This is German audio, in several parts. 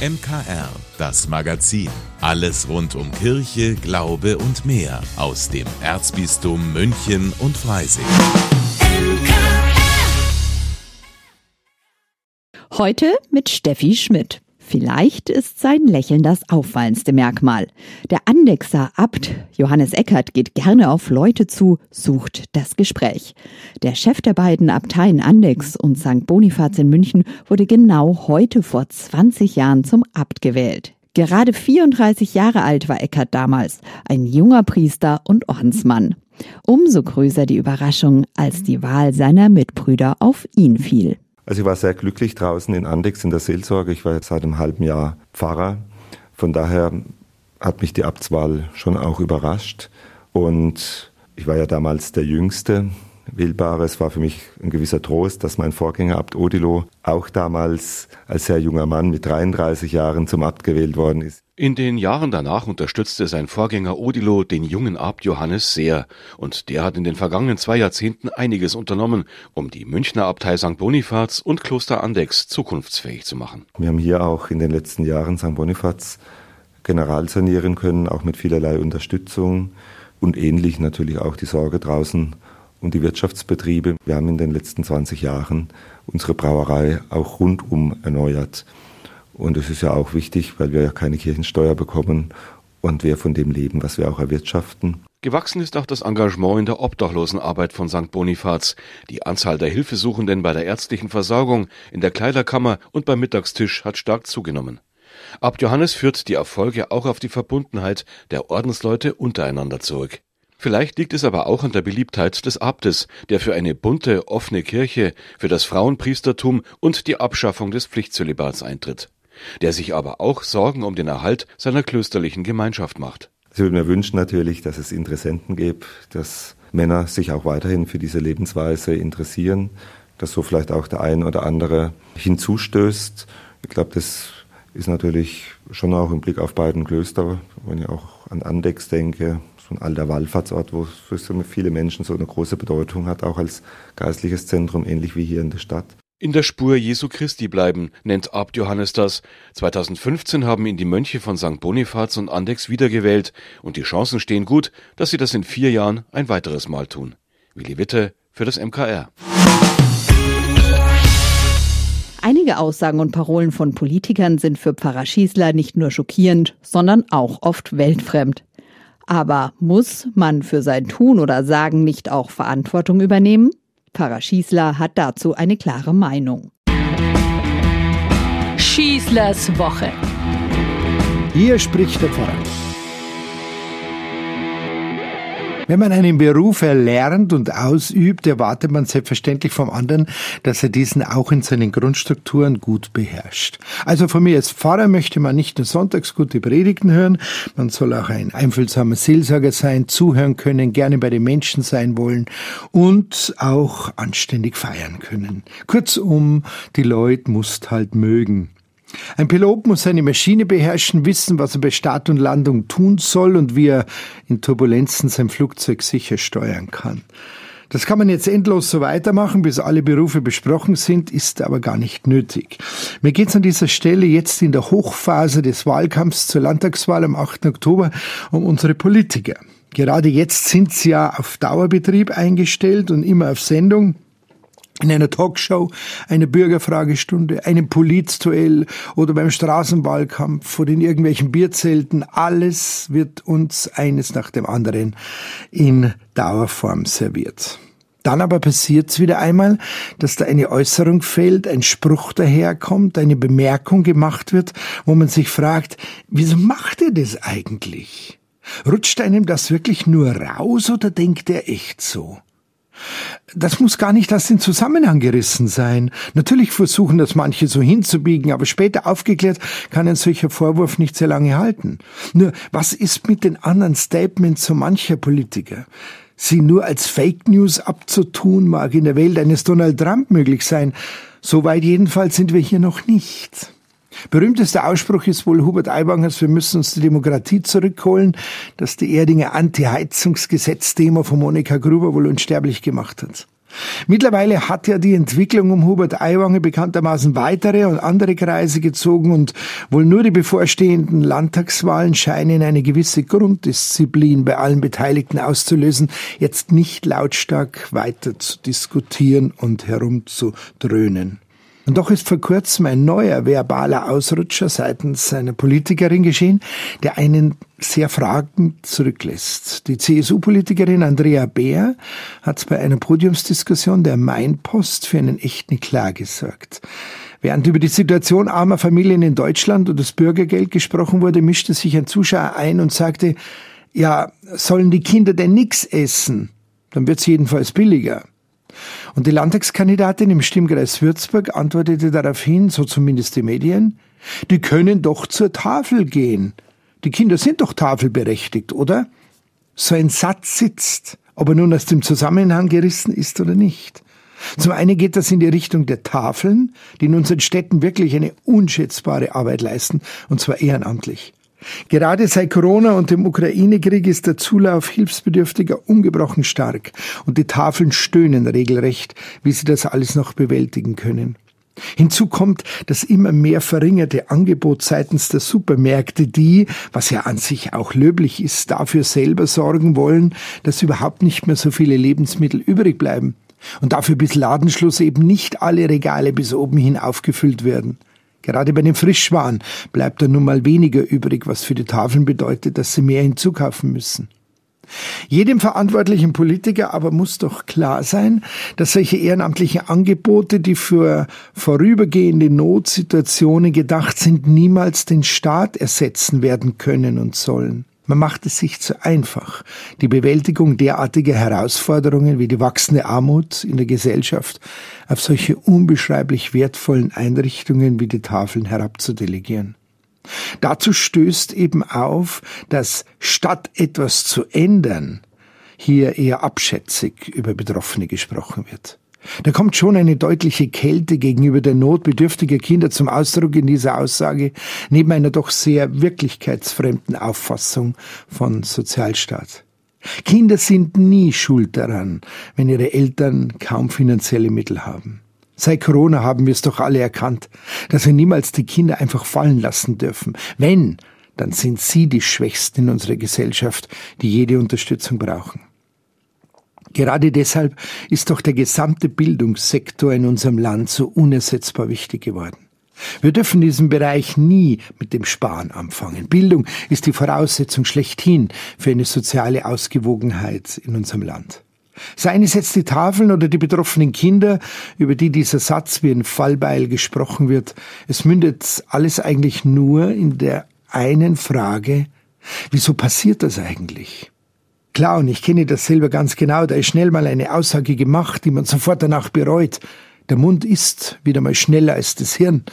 MKR, das Magazin. Alles rund um Kirche, Glaube und mehr aus dem Erzbistum München und Freising. Heute mit Steffi Schmidt. Vielleicht ist sein Lächeln das auffallendste Merkmal. Der Andexer Abt Johannes Eckert geht gerne auf Leute zu, sucht das Gespräch. Der Chef der beiden Abteien Andex und St. Bonifaz in München wurde genau heute vor 20 Jahren zum Abt gewählt. Gerade 34 Jahre alt war Eckert damals, ein junger Priester und Ordensmann. Umso größer die Überraschung, als die Wahl seiner Mitbrüder auf ihn fiel. Also ich war sehr glücklich draußen in Andex in der Seelsorge. Ich war seit einem halben Jahr Pfarrer. Von daher hat mich die Abtswahl schon auch überrascht. Und ich war ja damals der Jüngste. Wählbare. Es war für mich ein gewisser Trost, dass mein Vorgänger Abt Odilo auch damals als sehr junger Mann mit 33 Jahren zum Abt gewählt worden ist. In den Jahren danach unterstützte sein Vorgänger Odilo den jungen Abt Johannes sehr, und der hat in den vergangenen zwei Jahrzehnten einiges unternommen, um die Münchner Abtei St. Bonifaz und Kloster Andex zukunftsfähig zu machen. Wir haben hier auch in den letzten Jahren St. Bonifaz general sanieren können, auch mit vielerlei Unterstützung und ähnlich natürlich auch die Sorge draußen um die Wirtschaftsbetriebe. Wir haben in den letzten 20 Jahren unsere Brauerei auch rundum erneuert. Und es ist ja auch wichtig, weil wir ja keine Kirchensteuer bekommen und wir von dem leben, was wir auch erwirtschaften. Gewachsen ist auch das Engagement in der Obdachlosenarbeit von St. Bonifaz. Die Anzahl der Hilfesuchenden bei der ärztlichen Versorgung, in der Kleiderkammer und beim Mittagstisch hat stark zugenommen. Abt Johannes führt die Erfolge auch auf die Verbundenheit der Ordensleute untereinander zurück. Vielleicht liegt es aber auch an der Beliebtheit des Abtes, der für eine bunte, offene Kirche, für das Frauenpriestertum und die Abschaffung des Pflichtzölibats eintritt der sich aber auch Sorgen um den Erhalt seiner klösterlichen Gemeinschaft macht. Ich würde mir wünschen natürlich, dass es Interessenten gibt, dass Männer sich auch weiterhin für diese Lebensweise interessieren, dass so vielleicht auch der ein oder andere hinzustößt. Ich glaube, das ist natürlich schon auch im Blick auf beiden Klöster, wenn ich auch an Andex denke, so ein alter Wallfahrtsort, wo für viele Menschen so eine große Bedeutung hat, auch als geistliches Zentrum, ähnlich wie hier in der Stadt. In der Spur Jesu Christi bleiben, nennt Abt Johannes das. 2015 haben ihn die Mönche von St. Bonifaz und Andex wiedergewählt und die Chancen stehen gut, dass sie das in vier Jahren ein weiteres Mal tun. Willi Witte für das MKR. Einige Aussagen und Parolen von Politikern sind für Pfarrer Schießler nicht nur schockierend, sondern auch oft weltfremd. Aber muss man für sein Tun oder Sagen nicht auch Verantwortung übernehmen? Pfarrer Schießler hat dazu eine klare Meinung. Schießlers Woche. Hier spricht der Pfarrer. Wenn man einen Beruf erlernt und ausübt, erwartet man selbstverständlich vom anderen, dass er diesen auch in seinen Grundstrukturen gut beherrscht. Also von mir als Pfarrer möchte man nicht nur sonntags gute Predigten hören, man soll auch ein einfühlsamer Seelsorger sein, zuhören können, gerne bei den Menschen sein wollen und auch anständig feiern können. Kurzum, die Leute musst halt mögen. Ein Pilot muss seine Maschine beherrschen, wissen, was er bei Start und Landung tun soll und wie er in Turbulenzen sein Flugzeug sicher steuern kann. Das kann man jetzt endlos so weitermachen, bis alle Berufe besprochen sind, ist aber gar nicht nötig. Mir geht es an dieser Stelle jetzt in der Hochphase des Wahlkampfs zur Landtagswahl am 8. Oktober um unsere Politiker. Gerade jetzt sind sie ja auf Dauerbetrieb eingestellt und immer auf Sendung in einer Talkshow, einer Bürgerfragestunde, einem Polizduell oder beim Straßenwahlkampf oder in irgendwelchen Bierzelten. Alles wird uns eines nach dem anderen in Dauerform serviert. Dann aber passiert es wieder einmal, dass da eine Äußerung fällt, ein Spruch daherkommt, eine Bemerkung gemacht wird, wo man sich fragt, wieso macht er das eigentlich? Rutscht einem das wirklich nur raus oder denkt er echt so? Das muss gar nicht aus dem Zusammenhang gerissen sein. Natürlich versuchen das manche so hinzubiegen, aber später aufgeklärt kann ein solcher Vorwurf nicht sehr lange halten. Nur, was ist mit den anderen Statements so mancher Politiker? Sie nur als Fake News abzutun, mag in der Welt eines Donald Trump möglich sein. Soweit jedenfalls sind wir hier noch nicht. Berühmtester Ausspruch ist wohl Hubert Aiwangers, wir müssen uns die Demokratie zurückholen, das die Erdinger Anti-Heizungsgesetz-Thema von Monika Gruber wohl unsterblich gemacht hat. Mittlerweile hat ja die Entwicklung um Hubert Aiwanger bekanntermaßen weitere und andere Kreise gezogen und wohl nur die bevorstehenden Landtagswahlen scheinen eine gewisse Grunddisziplin bei allen Beteiligten auszulösen, jetzt nicht lautstark weiter zu diskutieren und herumzudröhnen. Und doch ist vor kurzem ein neuer verbaler Ausrutscher seitens einer Politikerin geschehen, der einen sehr fragend zurücklässt. Die CSU-Politikerin Andrea Beer hat bei einer Podiumsdiskussion der Mainpost für einen echten Klar gesorgt. Während über die Situation armer Familien in Deutschland und das Bürgergeld gesprochen wurde, mischte sich ein Zuschauer ein und sagte, ja, sollen die Kinder denn nichts essen? Dann wird's jedenfalls billiger. Und die Landtagskandidatin im Stimmkreis Würzburg antwortete daraufhin, so zumindest die Medien, die können doch zur Tafel gehen. Die Kinder sind doch tafelberechtigt, oder? So ein Satz sitzt, ob er nun aus dem Zusammenhang gerissen ist oder nicht. Zum einen geht das in die Richtung der Tafeln, die in unseren Städten wirklich eine unschätzbare Arbeit leisten, und zwar ehrenamtlich. Gerade seit Corona und dem Ukraine-Krieg ist der Zulauf Hilfsbedürftiger ungebrochen stark und die Tafeln stöhnen regelrecht, wie sie das alles noch bewältigen können. Hinzu kommt das immer mehr verringerte Angebot seitens der Supermärkte, die, was ja an sich auch löblich ist, dafür selber sorgen wollen, dass überhaupt nicht mehr so viele Lebensmittel übrig bleiben und dafür bis Ladenschluss eben nicht alle Regale bis oben hin aufgefüllt werden. Gerade bei den Frischwaren bleibt dann nun mal weniger übrig, was für die Tafeln bedeutet, dass sie mehr hinzukaufen müssen. Jedem verantwortlichen Politiker aber muss doch klar sein, dass solche ehrenamtlichen Angebote, die für vorübergehende Notsituationen gedacht sind, niemals den Staat ersetzen werden können und sollen. Man macht es sich zu einfach, die Bewältigung derartiger Herausforderungen wie die wachsende Armut in der Gesellschaft auf solche unbeschreiblich wertvollen Einrichtungen wie die Tafeln herabzudelegieren. Dazu stößt eben auf, dass statt etwas zu ändern, hier eher abschätzig über Betroffene gesprochen wird. Da kommt schon eine deutliche Kälte gegenüber der Not bedürftiger Kinder zum Ausdruck in dieser Aussage, neben einer doch sehr wirklichkeitsfremden Auffassung von Sozialstaat. Kinder sind nie schuld daran, wenn ihre Eltern kaum finanzielle Mittel haben. Seit Corona haben wir es doch alle erkannt, dass wir niemals die Kinder einfach fallen lassen dürfen. Wenn, dann sind sie die Schwächsten in unserer Gesellschaft, die jede Unterstützung brauchen. Gerade deshalb ist doch der gesamte Bildungssektor in unserem Land so unersetzbar wichtig geworden. Wir dürfen diesen Bereich nie mit dem Sparen anfangen. Bildung ist die Voraussetzung schlechthin für eine soziale Ausgewogenheit in unserem Land. Seien es jetzt die Tafeln oder die betroffenen Kinder, über die dieser Satz wie ein Fallbeil gesprochen wird, es mündet alles eigentlich nur in der einen Frage, wieso passiert das eigentlich? Klar, und ich kenne das selber ganz genau, da ist schnell mal eine Aussage gemacht, die man sofort danach bereut. Der Mund ist wieder mal schneller als das Hirn.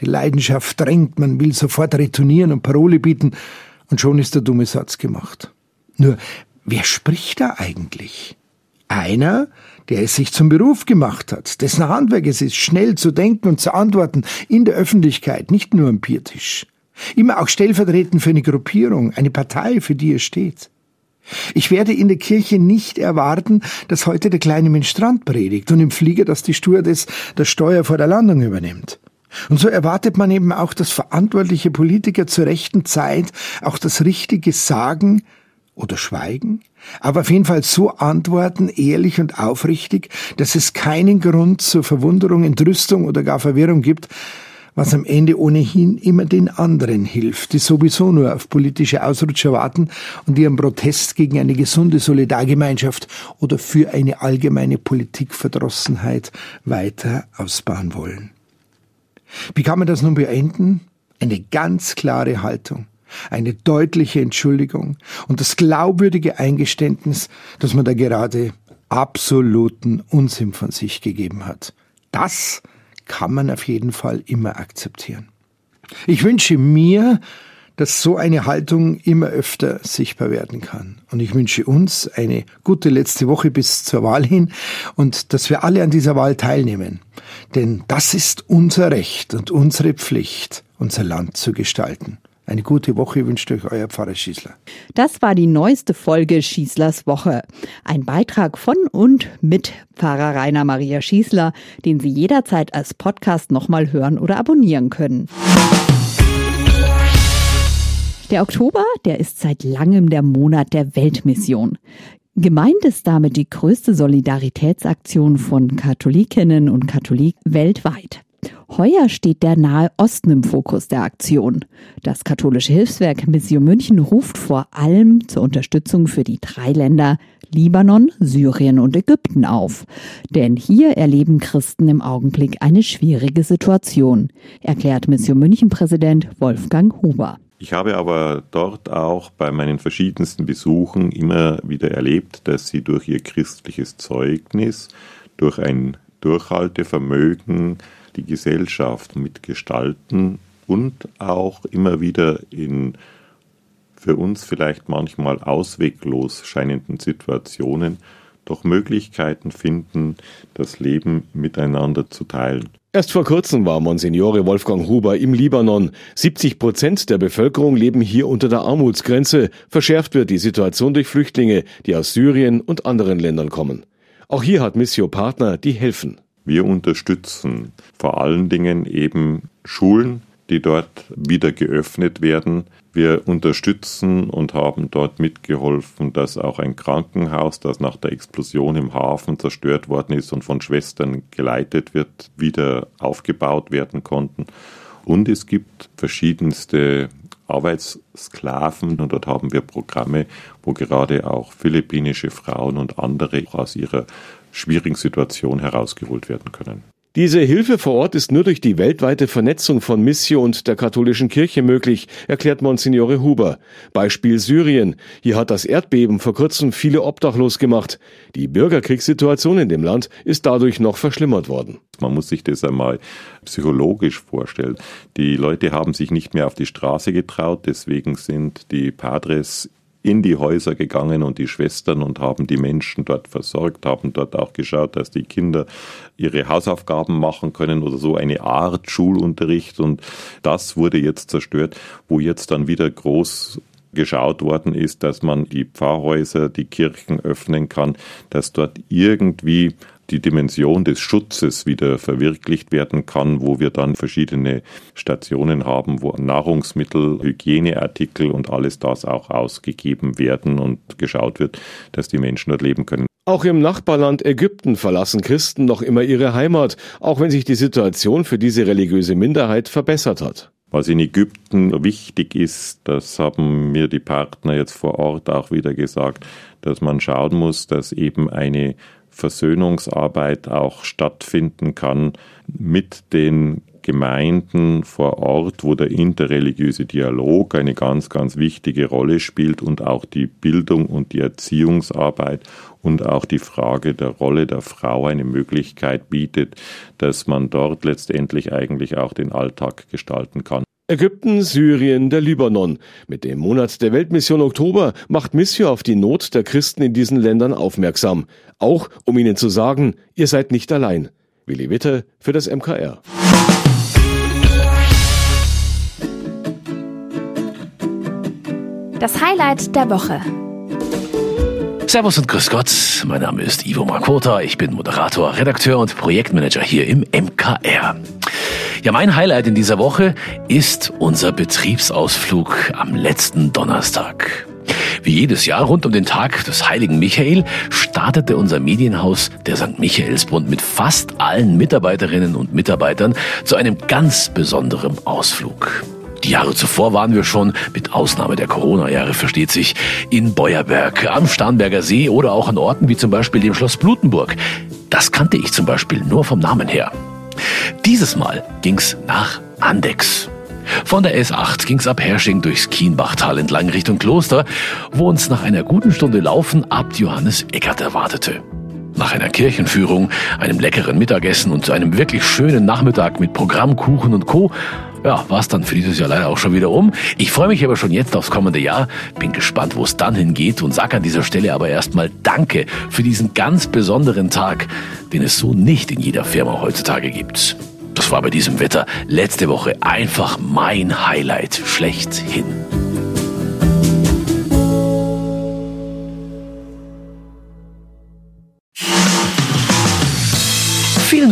Die Leidenschaft drängt, man will sofort retournieren und Parole bieten, und schon ist der dumme Satz gemacht. Nur, wer spricht da eigentlich? Einer, der es sich zum Beruf gemacht hat, dessen Handwerk es ist, schnell zu denken und zu antworten, in der Öffentlichkeit, nicht nur am Biertisch. Immer auch stellvertretend für eine Gruppierung, eine Partei, für die er steht. Ich werde in der Kirche nicht erwarten, dass heute der kleine Ministrant predigt und im Flieger, dass die Stewardess das Steuer vor der Landung übernimmt. Und so erwartet man eben auch, dass verantwortliche Politiker zur rechten Zeit auch das Richtige sagen oder schweigen, aber auf jeden Fall so antworten, ehrlich und aufrichtig, dass es keinen Grund zur Verwunderung, Entrüstung oder gar Verwirrung gibt, was am Ende ohnehin immer den anderen hilft, die sowieso nur auf politische Ausrutscher warten und ihren Protest gegen eine gesunde Solidargemeinschaft oder für eine allgemeine Politikverdrossenheit weiter ausbauen wollen. Wie kann man das nun beenden? Eine ganz klare Haltung eine deutliche Entschuldigung und das glaubwürdige Eingeständnis, dass man da gerade absoluten Unsinn von sich gegeben hat. Das kann man auf jeden Fall immer akzeptieren. Ich wünsche mir, dass so eine Haltung immer öfter sichtbar werden kann. Und ich wünsche uns eine gute letzte Woche bis zur Wahl hin und dass wir alle an dieser Wahl teilnehmen. Denn das ist unser Recht und unsere Pflicht, unser Land zu gestalten. Eine gute Woche wünscht euch euer Pfarrer Schießler. Das war die neueste Folge Schießlers Woche. Ein Beitrag von und mit Pfarrer Rainer Maria Schießler, den Sie jederzeit als Podcast nochmal hören oder abonnieren können. Der Oktober, der ist seit langem der Monat der Weltmission. Gemeint ist damit die größte Solidaritätsaktion von Katholikinnen und Katholiken weltweit. Heuer steht der Nahe Osten im Fokus der Aktion. Das katholische Hilfswerk Mission München ruft vor allem zur Unterstützung für die drei Länder Libanon, Syrien und Ägypten auf. Denn hier erleben Christen im Augenblick eine schwierige Situation, erklärt Mission München Präsident Wolfgang Huber. Ich habe aber dort auch bei meinen verschiedensten Besuchen immer wieder erlebt, dass sie durch ihr christliches Zeugnis, durch ein Durchhaltevermögen, die Gesellschaft mitgestalten und auch immer wieder in für uns vielleicht manchmal ausweglos scheinenden Situationen doch Möglichkeiten finden, das Leben miteinander zu teilen. Erst vor kurzem war Monsignore Wolfgang Huber im Libanon. 70 Prozent der Bevölkerung leben hier unter der Armutsgrenze. Verschärft wird die Situation durch Flüchtlinge, die aus Syrien und anderen Ländern kommen. Auch hier hat Missio Partner, die helfen. Wir unterstützen vor allen Dingen eben Schulen, die dort wieder geöffnet werden. Wir unterstützen und haben dort mitgeholfen, dass auch ein Krankenhaus, das nach der Explosion im Hafen zerstört worden ist und von Schwestern geleitet wird, wieder aufgebaut werden konnten. Und es gibt verschiedenste Arbeitssklaven und dort haben wir Programme, wo gerade auch philippinische Frauen und andere aus ihrer schwierigen Situation herausgeholt werden können. Diese Hilfe vor Ort ist nur durch die weltweite Vernetzung von Missio und der katholischen Kirche möglich, erklärt Monsignore Huber. Beispiel Syrien. Hier hat das Erdbeben vor kurzem viele obdachlos gemacht. Die Bürgerkriegssituation in dem Land ist dadurch noch verschlimmert worden. Man muss sich das einmal psychologisch vorstellen. Die Leute haben sich nicht mehr auf die Straße getraut, deswegen sind die Padres in die Häuser gegangen und die Schwestern und haben die Menschen dort versorgt, haben dort auch geschaut, dass die Kinder ihre Hausaufgaben machen können oder so eine Art Schulunterricht. Und das wurde jetzt zerstört, wo jetzt dann wieder groß geschaut worden ist, dass man die Pfarrhäuser, die Kirchen öffnen kann, dass dort irgendwie die Dimension des Schutzes wieder verwirklicht werden kann, wo wir dann verschiedene Stationen haben, wo Nahrungsmittel, Hygieneartikel und alles das auch ausgegeben werden und geschaut wird, dass die Menschen dort leben können. Auch im Nachbarland Ägypten verlassen Christen noch immer ihre Heimat, auch wenn sich die Situation für diese religiöse Minderheit verbessert hat. Was in Ägypten wichtig ist, das haben mir die Partner jetzt vor Ort auch wieder gesagt, dass man schauen muss, dass eben eine Versöhnungsarbeit auch stattfinden kann mit den Gemeinden vor Ort, wo der interreligiöse Dialog eine ganz, ganz wichtige Rolle spielt und auch die Bildung und die Erziehungsarbeit und auch die Frage der Rolle der Frau eine Möglichkeit bietet, dass man dort letztendlich eigentlich auch den Alltag gestalten kann. Ägypten, Syrien, der Libanon. Mit dem Monat der Weltmission Oktober macht Missio auf die Not der Christen in diesen Ländern aufmerksam. Auch um ihnen zu sagen, ihr seid nicht allein. Willi Witte für das MKR. Das Highlight der Woche. Servus und Grüß Gott, mein Name ist Ivo Markota, ich bin Moderator, Redakteur und Projektmanager hier im MKR. Ja, mein Highlight in dieser Woche ist unser Betriebsausflug am letzten Donnerstag. Wie jedes Jahr rund um den Tag des heiligen Michael startete unser Medienhaus, der St. Michaelsbund, mit fast allen Mitarbeiterinnen und Mitarbeitern zu einem ganz besonderen Ausflug. Die Jahre zuvor waren wir schon, mit Ausnahme der Corona-Jahre versteht sich, in Beuerberg, am Starnberger See oder auch an Orten wie zum Beispiel dem Schloss Blutenburg. Das kannte ich zum Beispiel nur vom Namen her. Dieses Mal ging's nach Andex. Von der S8 ging's ab Hersching durchs Kienbachtal entlang Richtung Kloster, wo uns nach einer guten Stunde Laufen Abt Johannes Eckert erwartete. Nach einer Kirchenführung, einem leckeren Mittagessen und einem wirklich schönen Nachmittag mit Programm, Kuchen und Co. Ja, war es dann für dieses Jahr leider auch schon wieder um. Ich freue mich aber schon jetzt aufs kommende Jahr, bin gespannt, wo es dann hingeht und sage an dieser Stelle aber erstmal Danke für diesen ganz besonderen Tag, den es so nicht in jeder Firma heutzutage gibt. Das war bei diesem Wetter letzte Woche einfach mein Highlight schlechthin.